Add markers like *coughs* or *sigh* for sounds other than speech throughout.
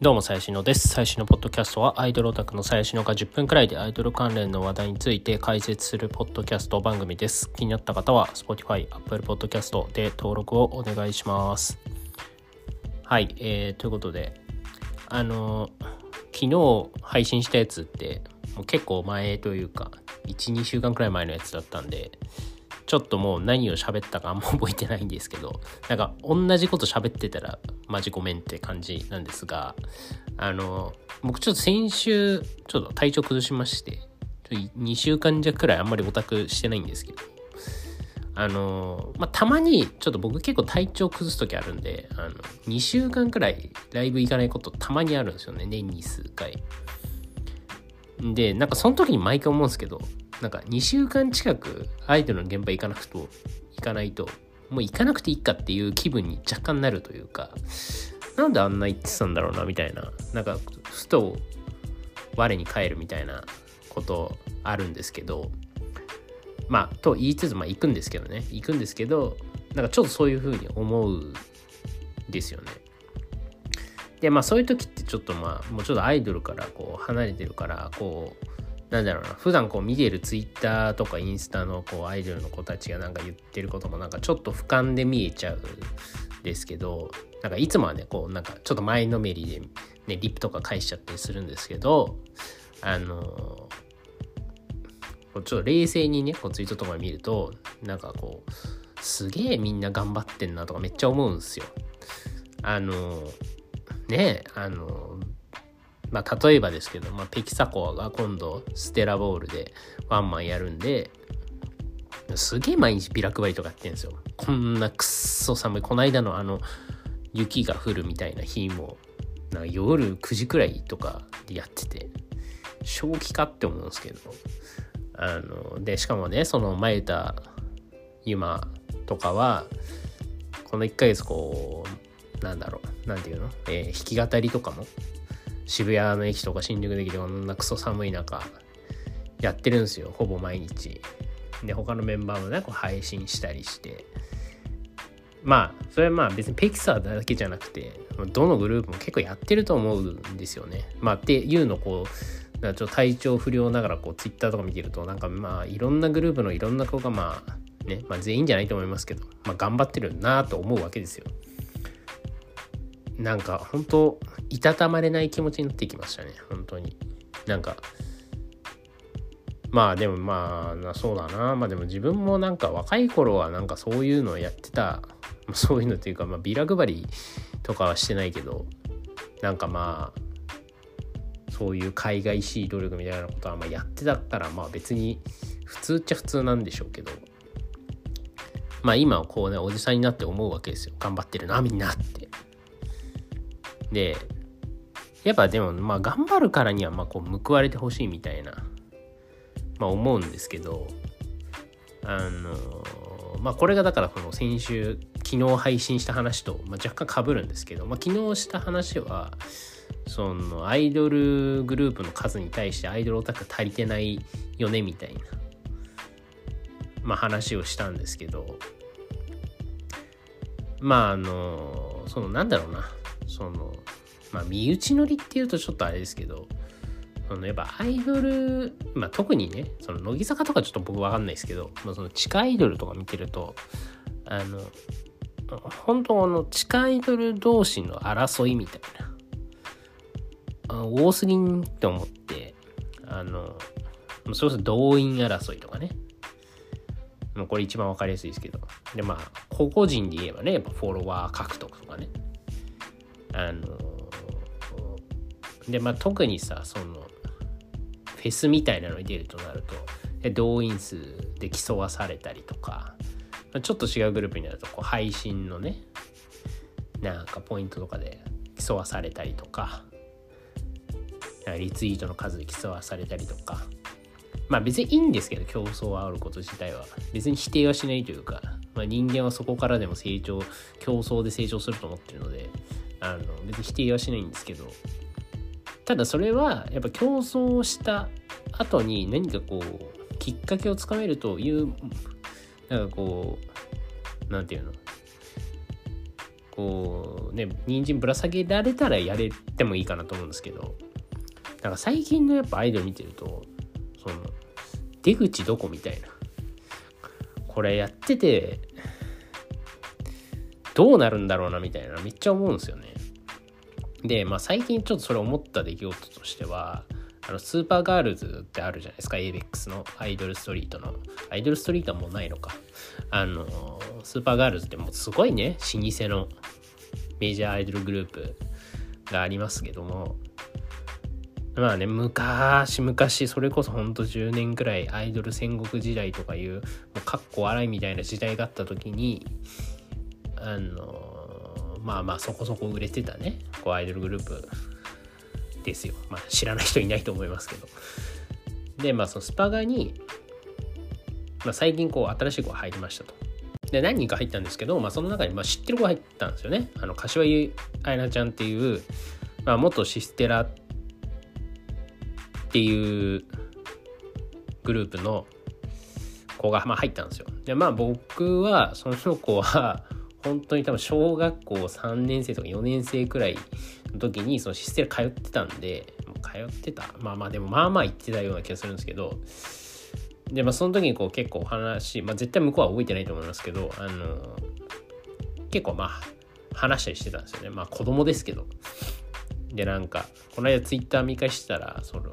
どうも、最新のです。最新のポッドキャストは、アイドルオタクの最新のが10分くらいでアイドル関連の話題について解説するポッドキャスト番組です。気になった方は、Spotify、Apple Podcast で登録をお願いします。はい、えー、ということで、あの昨日配信したやつって、もう結構前というか、1、2週間くらい前のやつだったんで、ちょっともう何を喋ったかあんま覚えてないんですけど、なんか同じこと喋ってたらマジごめんって感じなんですが、あの、僕ちょっと先週ちょっと体調崩しまして、2週間弱くらいあんまりオタクしてないんですけど、あの、まあ、たまにちょっと僕結構体調崩す時あるんで、あの、2週間くらいライブ行かないことたまにあるんですよね、年に数回。で、なんかその時に毎回思うんですけど、なんか2週間近くアイドルの現場行かなくと、行かないと、もう行かなくていいかっていう気分に若干なるというか、なんであんな言ってたんだろうなみたいな、なんかふと我に返るみたいなことあるんですけど、まあ、と言いつつ、まあ行くんですけどね、行くんですけど、なんかちょっとそういうふうに思うんですよね。で、まあそういう時ってちょっとまあ、もうちょっとアイドルからこう離れてるから、こう、なんだろうな普段こう見てるツイッターとかインスタのこうアイドルの子たちがなんか言ってることもなんかちょっと俯瞰で見えちゃうんですけどなんかいつもはねこうなんかちょっと前のめりで、ね、リップとか返しちゃったりするんですけどあのちょっと冷静にねこうツイートとか見るとなんかこうすげえみんな頑張ってんなとかめっちゃ思うんですよ。あのねあのまあ、例えばですけど、まあ、ペキサコアが今度ステラボールでワンマンやるんですげえ毎日ビラ配りとかやってるんですよ。こんなくっそ寒い。この間のあの雪が降るみたいな日もなんか夜9時くらいとかでやってて正気かって思うんですけど。あのでしかもねその前田ゆまとかはこの1ヶ月こうなんだろうなんていうの、えー、弾き語りとかも渋谷の駅とか新宿の駅でこんなクソ寒い中やってるんですよほぼ毎日。で他のメンバーもねこう配信したりして。まあそれはまあ別にペキサーだけじゃなくてどのグループも結構やってると思うんですよね。まあっていうのこうちょっと体調不良ながらこうツイッターとか見てるとなんかまあいろんなグループのいろんな子がまあね、まあ、全員じゃないと思いますけど、まあ、頑張ってるなと思うわけですよ。なんか本当いたたまれない気持ちになってきましたね。本当に。なんかまあでもまあそうだな。まあでも自分もなんか若い頃はなんかそういうのをやってた。そういうのっていうかまあビラ配りとかはしてないけどなんかまあそういう海外しい努力みたいなことはまやってたからまあ別に普通っちゃ普通なんでしょうけど。まあ今はこうねおじさんになって思うわけですよ。頑張ってるなみんなって。でやっぱでもまあ頑張るからにはまあこう報われてほしいみたいな、まあ、思うんですけどあのまあこれがだからこの先週昨日配信した話と、まあ、若干被るんですけど、まあ、昨日した話はそのアイドルグループの数に対してアイドルオタク足りてないよねみたいな、まあ、話をしたんですけどまああのそのなんだろうなそのまあ身内乗りっていうとちょっとあれですけどそのやっぱアイドル、まあ、特にねその乃木坂とかちょっと僕分かんないですけど、まあ、その地下アイドルとか見てるとあの本当の地下アイドル同士の争いみたいな多すぎんって思ってあのそれこそ動員争いとかね。これ一番分かりやすいですけど。でまあ個々人で言えばねやっぱフォロワー獲得とかね。あのでまあ特にさそのフェスみたいなのに出るとなると動員数で競わされたりとかちょっと違うグループになるとこう配信のねなんかポイントとかで競わされたりとかリツイートの数で競わされたりとか。まあ別にいいんですけど競争を煽ること自体は。別に否定はしないというか、まあ、人間はそこからでも成長競争で成長すると思ってるのであの別に否定はしないんですけどただそれはやっぱ競争した後に何かこうきっかけをつかめるというなんかこうなんていうのこうね人参ぶら下げられたらやれてもいいかなと思うんですけどなんか最近のやっぱアイドル見てるとその出口どこみたいなこれやっててどうなるんだろうなみたいなめっちゃ思うんですよね。でまあ最近ちょっとそれ思った出来事としてはあのスーパーガールズってあるじゃないですか。ABEX のアイドルストリートの。アイドルストリートはもうないのか。あのスーパーガールズってもうすごいね。老舗のメジャーアイドルグループがありますけども。まあね昔昔それこそほんと10年くらいアイドル戦国時代とかいうもうかっこ笑いみたいな時代があった時にあのまあまあそこそこ売れてたねこうアイドルグループですよ。まあ知らない人いないと思いますけど。で、まあそのスパガに、まあ、最近こう新しい子が入りましたと。で、何人か入ったんですけど、まあその中にまあ知ってる子が入ったんですよね。あの、柏木愛菜ちゃんっていう、まあ元システラっていうグループの子がまあ入ったんですよ。で、まあ僕はその子は本当に多分小学校3年生とか4年生くらいの時にそのシステラ通ってたんで通ってた。まあまあでもまあまあ行ってたような気がするんですけど。でまあその時にこう結構話まあ絶対向こうは覚えてないと思いますけどあの結構まあ話したりしてたんですよね。まあ子供ですけど。でなんかこの間ツイッター見返してたらその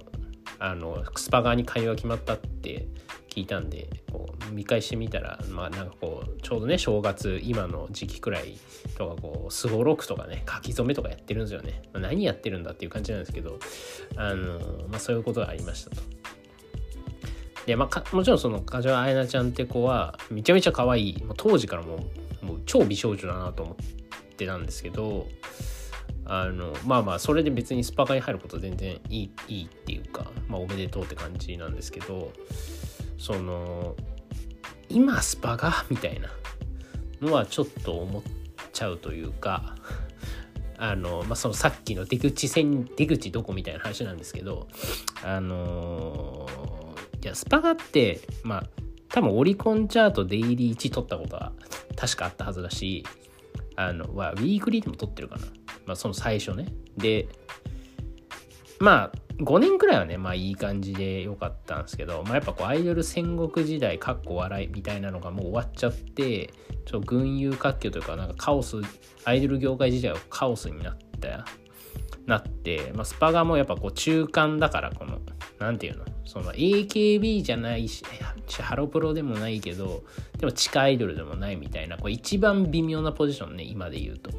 あのスパ側に会話が決まったって聞いたんでこう見返してみたらまあなんかこうちょうどね正月今の時期くらいとかこうすごろくとかね書き初めとかやってるんですよね、まあ、何やってるんだっていう感じなんですけどあの、まあ、そういうことがありましたと。でまあ、もちろんその梶原彩菜ちゃんって子はめちゃめちゃ可愛いもう当時からもうもう超美少女だなと思ってたんですけどあのまあまあそれで別にスパカに入ること全然いいいいっていうか、まあ、おめでとうって感じなんですけどその今スパがみたいなのはちょっと思っちゃうというか *laughs* あの、まあ、そのさっきの出口線出口どこみたいな話なんですけどあのいやスパガってまあ多分オリコンチャートデイリー1取ったことは確かあったはずだしあのはウィークリーでも取ってるかな、まあ、その最初ね。でまあ5年くらいはねまあいい感じで良かったんですけど、まあ、やっぱこうアイドル戦国時代かっこ笑いみたいなのがもう終わっちゃってちょ群雄割拠というかなんかカオスアイドル業界自体はカオスになったなって、まあ、スパガもやっぱこう中間だからこの何て言うのその AKB じゃないしハロプロでもないけどでも地下アイドルでもないみたいなこう一番微妙なポジションね今で言うと。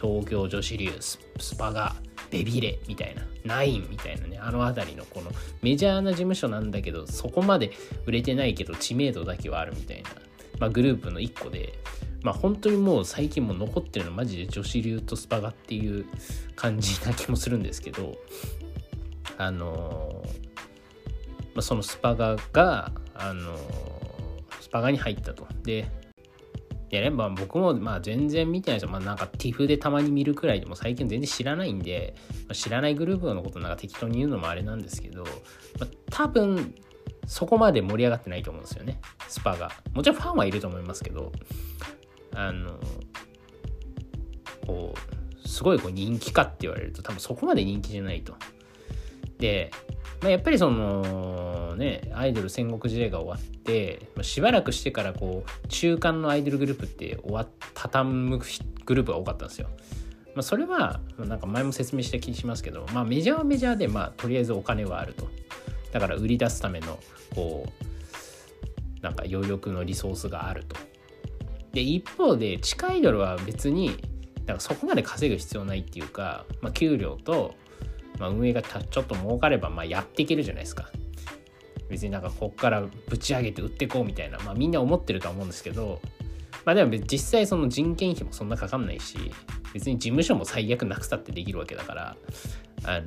東京女子流スパガベビレみたいなナインみたいなねあの辺りのこのメジャーな事務所なんだけどそこまで売れてないけど知名度だけはあるみたいな、まあ、グループの一個でまあ本当にもう最近も残ってるのマジで女子流とスパガっていう感じな気もするんですけどあのまあ、そのスパガがあのスパガに入ったと。でいやね、まあ僕もまあ全然見てないですよ。まあなんか TIFF でたまに見るくらいでも最近全然知らないんで、まあ、知らないグループのことなんか適当に言うのもあれなんですけど、まあ、多分そこまで盛り上がってないと思うんですよね、スパが。もちろんファンはいると思いますけど、あの、こう、すごいこう人気かって言われると多分そこまで人気じゃないと。で、まあ、やっぱりそのねアイドル戦国時代が終わってしばらくしてからこう中間のアイドルグループって終わ畳むグループが多かったんですよ。まあ、それはなんか前も説明した気しますけど、まあ、メジャーはメジャーで、まあ、とりあえずお金はあると。だから売り出すためのこうなんか余力のリソースがあると。で一方で地下アイドルは別にだからそこまで稼ぐ必要ないっていうか、まあ、給料とまあ、運営がちょっと儲かればまあやっていけるじゃないですか。別になんかこっからぶち上げて売ってこうみたいな、まあ、みんな思ってるとは思うんですけど、まあでも実際その人件費もそんなかかんないし、別に事務所も最悪なくたってできるわけだから、あの、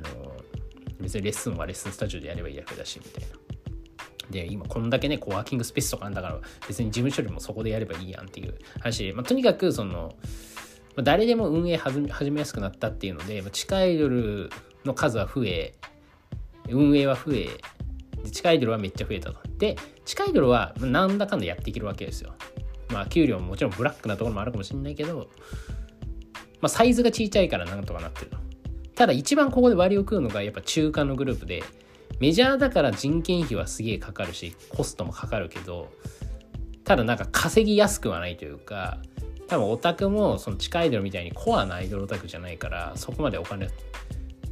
別にレッスンはレッスンスタジオでやればいいだけだし、みたいな。で、今こんだけね、コワーキングスペースとかなんだから、別に事務処理もそこでやればいいやんっていう話で、まあ、とにかくその、誰でも運営始めやすくなったっていうので、地下アイドルの数は増え、運営は増え、地下アイドルはめっちゃ増えたと。で、地下アイドルはなんだかんだやっていけるわけですよ。まあ、給料ももちろんブラックなところもあるかもしれないけど、まあ、サイズが小さいからなんとかなってるの。ただ一番ここで割を食うのがやっぱ中間のグループで、メジャーだから人件費はすげえかかるし、コストもかかるけど、ただなんか稼ぎやすくはないというか、多分オタクもその地下アイドルみたいにコアなアイドルオタクじゃないから、そこまでお金、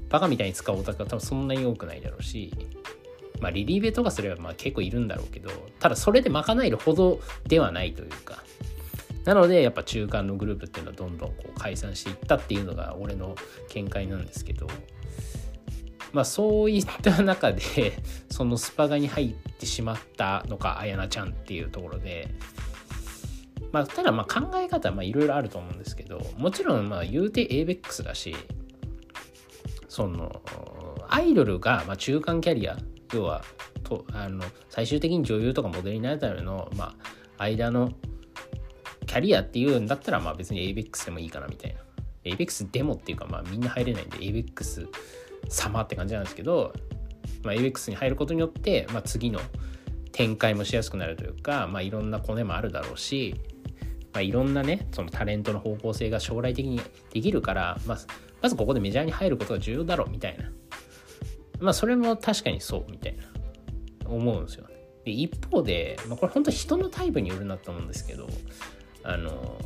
バカみたいに使うオタクは多分そんなに多くないだろうし、まあリリーベとかすればまあ結構いるんだろうけど、ただそれで賄えるほどではないというか、なのでやっぱ中間のグループっていうのはどんどんこう解散していったっていうのが俺の見解なんですけど。まあそういった中で *laughs* そのスパガに入ってしまったのかあやなちゃんっていうところで。まあただまあ考え方はいろいろあると思うんですけどもちろんまあ言うて ABEX だしそのアイドルがまあ中間キャリア要はとあの最終的に女優とかモデルになるためのまあ間のキャリアっていうんだったら、まあ別に ABEX でもいいかなみたいな。ABEX でもっていうか、まあみんな入れないんで ABEX 様って感じなんですけど、まあ、ABEX に入ることによって、まあ、次の展開もしやすくなるというか、まあ、いろんなコネもあるだろうし、まあ、いろんなねそのタレントの方向性が将来的にできるから、まあ、まずここでメジャーに入ることが重要だろうみたいなまあそれも確かにそうみたいな思うんですよで一方で、まあ、これ本当人のタイプによるなと思うんですけどあの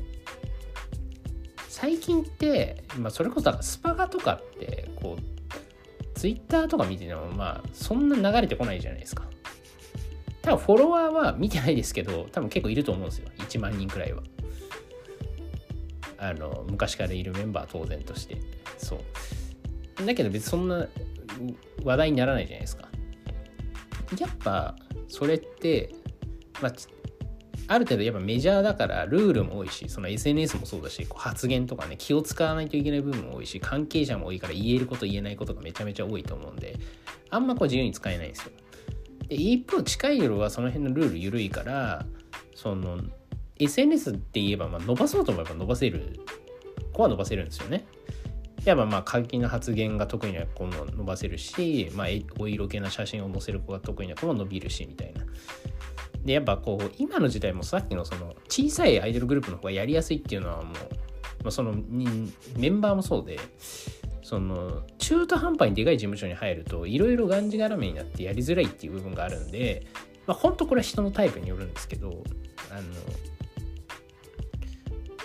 最近って、まあ、それこそスパガとかってこうツイッターとか見ててもまあそんな流れてこないじゃないですか。多分フォロワーは見てないですけど多分結構いると思うんですよ。1万人くらいは。あの昔からいるメンバー当然として。そう。だけど別にそんな話題にならないじゃないですか。やっぱそれってまあある程度やっぱメジャーだからルールも多いしその SNS もそうだしこう発言とかね気を使わないといけない部分も多いし関係者も多いから言えること言えないことがめちゃめちゃ多いと思うんであんまこう自由に使えないんですよ。で一方近い夜はその辺のルール緩いからその SNS って言えばま伸ばそうと思えば伸ばせる子は伸ばせるんですよね。やっぱまあ過激な発言が得意な子も伸ばせるし、まあ、お色気な写真を載せる子が得意な子も伸びるしみたいな。でやっぱこう今の時代もさっきのその小さいアイドルグループの方がやりやすいっていうのはもう、まあ、そのメンバーもそうでその中途半端にでかい事務所に入るといろいろがんじがらめになってやりづらいっていう部分があるんで、まあ、本当これは人のタイプによるんですけどあの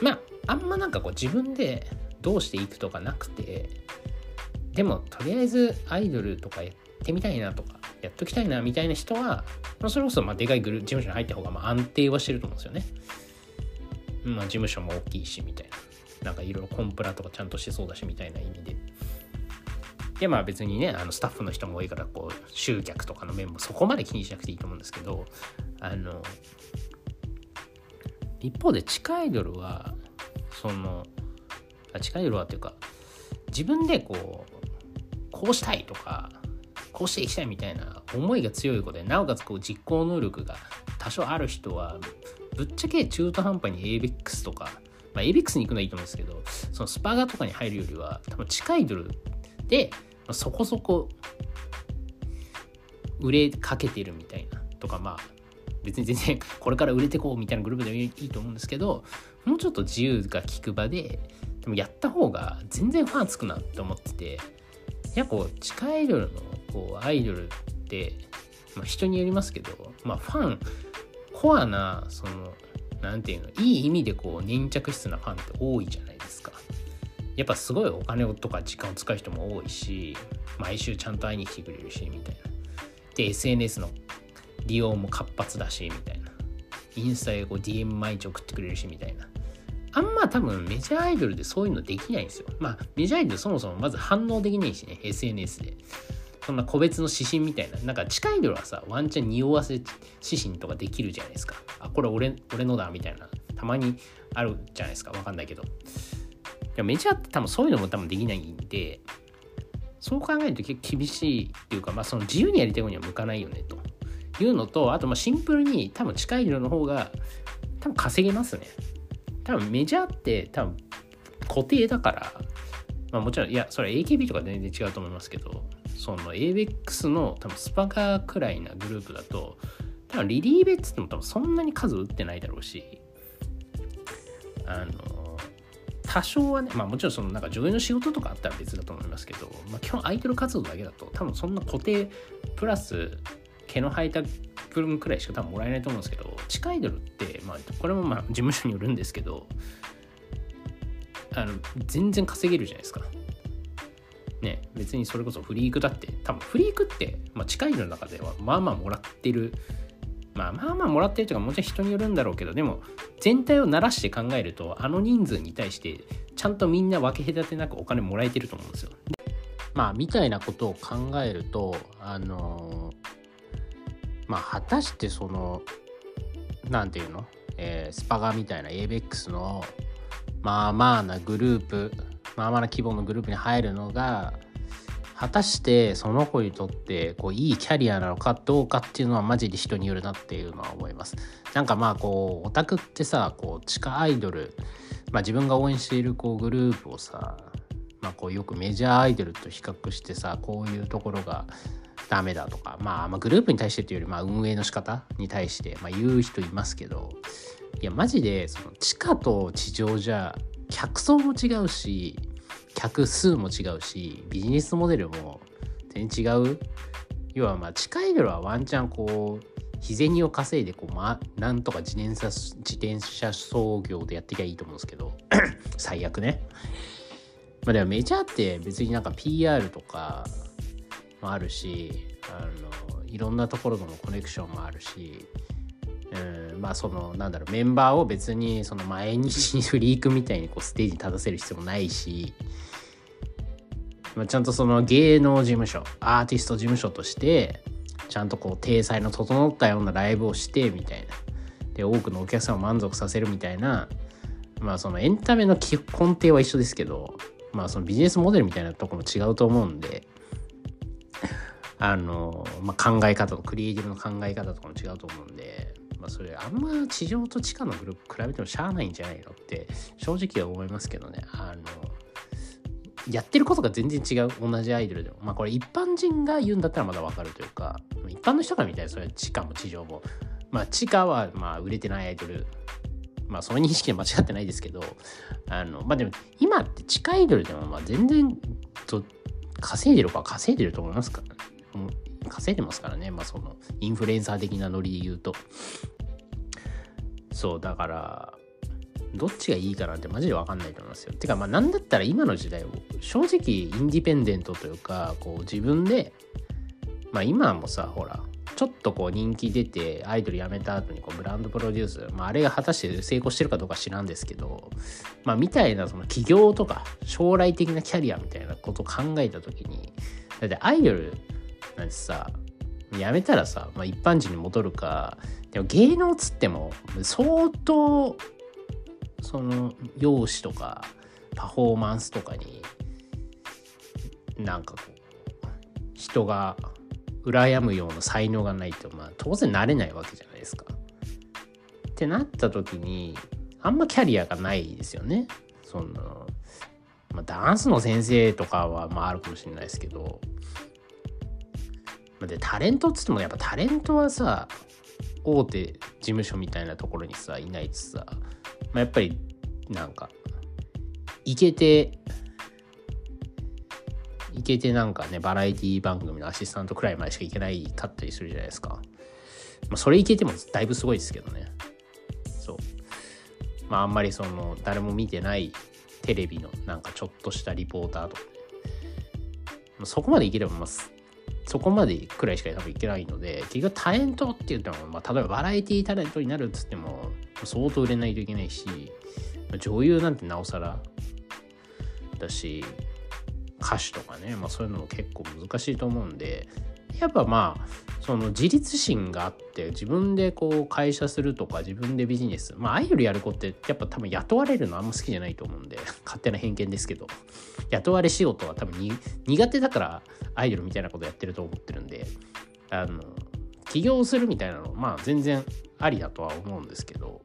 まああんまなんかこう自分でどうしていくとかなくてでもとりあえずアイドルとかやってみたいなとかやっときたいなみたいな人は、ま、それこそまあでかいグループ事務所に入った方がまあ安定はしてると思うんですよね。まあ、事務所も大きいしみたいな。なんかいろいろコンプラとかちゃんとしてそうだしみたいな意味で。でまあ別にねあのスタッフの人も多いからこう集客とかの面もそこまで気にしなくていいと思うんですけどあの一方で地下アイドルはそのあ地下アイドルはっていうか自分でこうこうしたいとかこうしていきたいみたいな思いが強い子でなおかつこう実行能力が多少ある人はぶっちゃけ中途半端に ABEX とか、まあ、ABEX に行くのはいいと思うんですけどそのスパガとかに入るよりは多分地下アイドルで、ま、そこそこ売れかけてるみたいなとかまあ別に全然これから売れてこうみたいなグループでもいいと思うんですけどもうちょっと自由が利く場ででもやった方が全然ファンつくなって思っててやっぱこう地下アイドルのこうアイドルって、まあ、人によりますけど、まあ、ファンコアなその何て言うのいい意味でこう粘着質なファンって多いじゃないですか。やっぱすごいお金とか時間を使う人も多いし毎週ちゃんと会いに来てくれるしみたいな。で SNS の利用も活発だしみたいな。インスタでこう DM 毎日送ってくれるしみたいな。あんま多分メジャーアイドルでそういうのできないんですよ。まあメジャーアイドルそもそもまず反応できないしね、SNS で。そんな個別の指針みたいな、なんか近いのはさ、ワンチャン匂わせ指針とかできるじゃないですか。あ、これ俺俺のだみたいな、たまにあるじゃないですか。わかんないけど。いやメジャーって多分そういうのも多分できないんで、そう考えると結構厳しいっていうか、まあその自由にやりたい方には向かないよねというのと、あとまあシンプルに多分近い色の方が多分稼げますね。多分メジャーって多分固定だから、まあもちろん、いや、それ AKB とか全然違うと思いますけど、その ABEX の多分スパカーくらいなグループだと多分リリーベッツっても多分そんなに数打ってないだろうしあの多少はね、まあもちろんそのなんか女優の仕事とかあったら別だと思いますけど、まあ基本アイドル活動だけだと多分そんな固定プラス毛の生えた分くらいしか多分もらえないと思うんですけど、地下アイドルって、まあこれもまあ事務所によるんですけど、あの全然稼げるじゃないですか。ね、別にそれこそフリークだって多分フリークって、まあ、近いの中ではまあまあもらってるまあまあまあもらってるというかもちろん人によるんだろうけどでも全体をならして考えるとあの人数に対してちゃんとみんな分け隔てなくお金もらえてると思うんですよ。まあみたいなことを考えるとあのまあ果たしてその何て言うの、えー、スパガみたいな ABEX のまあまあなグループまあまあな規模のグループに入るのが果たしてその子にとってこういいキャリアなのかどうかっていうのはマジで人によるなっていうのは思います。なんかまあこうオタクってさこう地下アイドル、まあ、自分が応援しているこうグループをさ、まあ、こうよくメジャーアイドルと比較してさこういうところがダメだとか、まあ、まあグループに対してっていうよりまあ運営の仕方に対してまあ言う人いますけどいやマジでその地下と地上じゃ客層も違うし客数も違うしビジネスモデルも全然違う要はまあ近いのはワンチャンこう日銭を稼いでこう、ま、なんとか自転車自転車操業でやっていきゃいいと思うんですけど *coughs* 最悪ね。まあでもメジャーって別になんか PR とかもあるしあのいろんなところとのコネクションもあるしうん、まあそのなんだろうメンバーを別にその毎日フリークみたいにこうステージに立たせる必要もないし、まあ、ちゃんとその芸能事務所アーティスト事務所としてちゃんとこう体裁の整ったようなライブをしてみたいな。で多くのお客さんを満足させるみたいなまあそのエンタメの根底は一緒ですけどまあそのビジネスモデルみたいなところも違うと思うんで *laughs* あの、まあ、考え方とクリエイティブの考え方とかも違うと思うんでまあ、それあんま地上と地下のグループ比べてもしゃあないんじゃないのって正直は思いますけどね。あのやってることが全然違う同じアイドルでもまあこれ一般人が言うんだったらまだわかるというか一般の人から見たらそれは地下も地上もまあ地下はまあ売れてないアイドルまあその認識は間違ってないですけどあのまあでも今って地下アイドルでもまあ全然と稼いでるか稼いでると思いますか？らね稼いでますからね、まあ、そのインフルエンサー的なノリで言うと。そうだからどっちがいいかなんてマジで分かんないと思いますよ。てかまあなんだったら今の時代を正直インディペンデントというかこう自分でまあ今もさほらちょっとこう人気出てアイドル辞めた後にこうブランドプロデュース、まあ、あれが果たして成功してるかどうか知らんですけど、まあ、みたいなその起業とか将来的なキャリアみたいなことを考えた時にだってアイドルなんてさやめたらさ、まあ、一般人に戻るかでも芸能つっても相当その容姿とかパフォーマンスとかになんかこう人が羨むような才能がないとまあ当然なれないわけじゃないですか。ってなった時にあんまキャリアがないですよね。そのまあ、ダンスの先生とかはまああるかもしれないですけどでタレントっつってもやっぱタレントはさ大手事務所みたいなところにさいないとさ、まあ、やっぱりなんかいけていけてなんかねバラエティ番組のアシスタントくらいまでしかいけないかったりするじゃないですか、まあ、それいけてもだいぶすごいですけどね。そう。まああんまりその誰も見てないテレビのなんかちょっとしたリポーターとか。ねそこまでいければまあそこまでくらいしか多分いけないので、結局タレントって言っても、まあ、例えばバラエティタレントになるっつっても、相当売れないといけないし、女優なんてなおさらだし、歌手とかね、まあそういうのも結構難しいと思うんで、やっぱまあその自立心があって自分でこう会社するとか自分でビジネスまあアイドルやる子ってやっぱ多分雇われるのあんま好きじゃないと思うんで *laughs* 勝手な偏見ですけど雇われ仕事は多分苦手だからアイドルみたいなことやってると思ってるんであの起業するみたいなのまあ全然ありだとは思うんですけど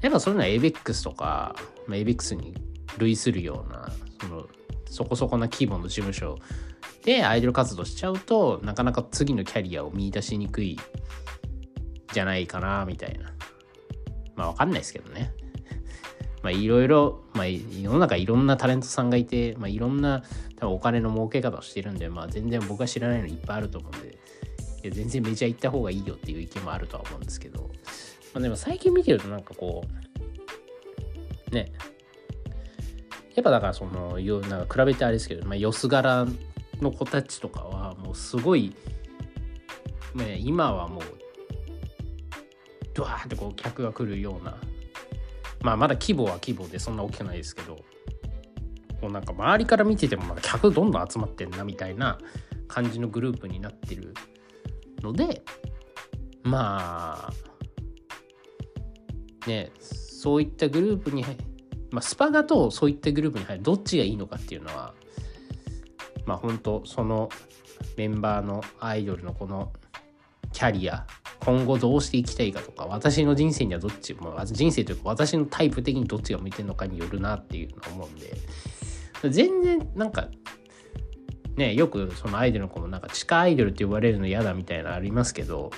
やっぱそういうのは ABEX とか、まあ、ABEX に類するようなそのそこそこな規模の事務所でアイドル活動しちゃうとなかなか次のキャリアを見出しにくいじゃないかなみたいな。まあわかんないですけどね。まあいろいろ、まあ世の中いろんなタレントさんがいて、まあいろんな多分お金の儲け方をしてるんで、まあ全然僕が知らないのいっぱいあると思うんで、いや全然メジャー行った方がいいよっていう意見もあるとは思うんですけど、まあでも最近見てるとなんかこう、ね、やっぱだからその、なんか比べてあれですけど、まあ、よす柄の子たちとかはもうすごい、ね、今はもうドワーってこう客が来るようなまあまだ規模は規模でそんな大きくないですけどこうなんか周りから見ててもまだ客どんどん集まってんなみたいな感じのグループになってるのでまあねそういったグループに、まあ、スパガとそういったグループに入るどっちがいいのかっていうのはまあ本当そのメンバーのアイドルのこのキャリア今後どうしていきたいかとか私の人生にはどっち、まあ、人生というか私のタイプ的にどっちが向いてるのかによるなっていうのは思うんで全然なんかねよくそのアイドルの子もなんか地下アイドルって呼ばれるの嫌だみたいなのありますけど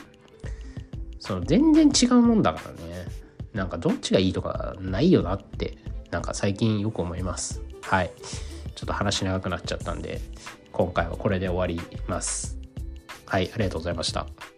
その全然違うもんだからね。なんかどっちがいいとかないよなってなんか最近よく思います。はい。ちょっと話長くなっちゃったんで今回はこれで終わります。はいありがとうございました。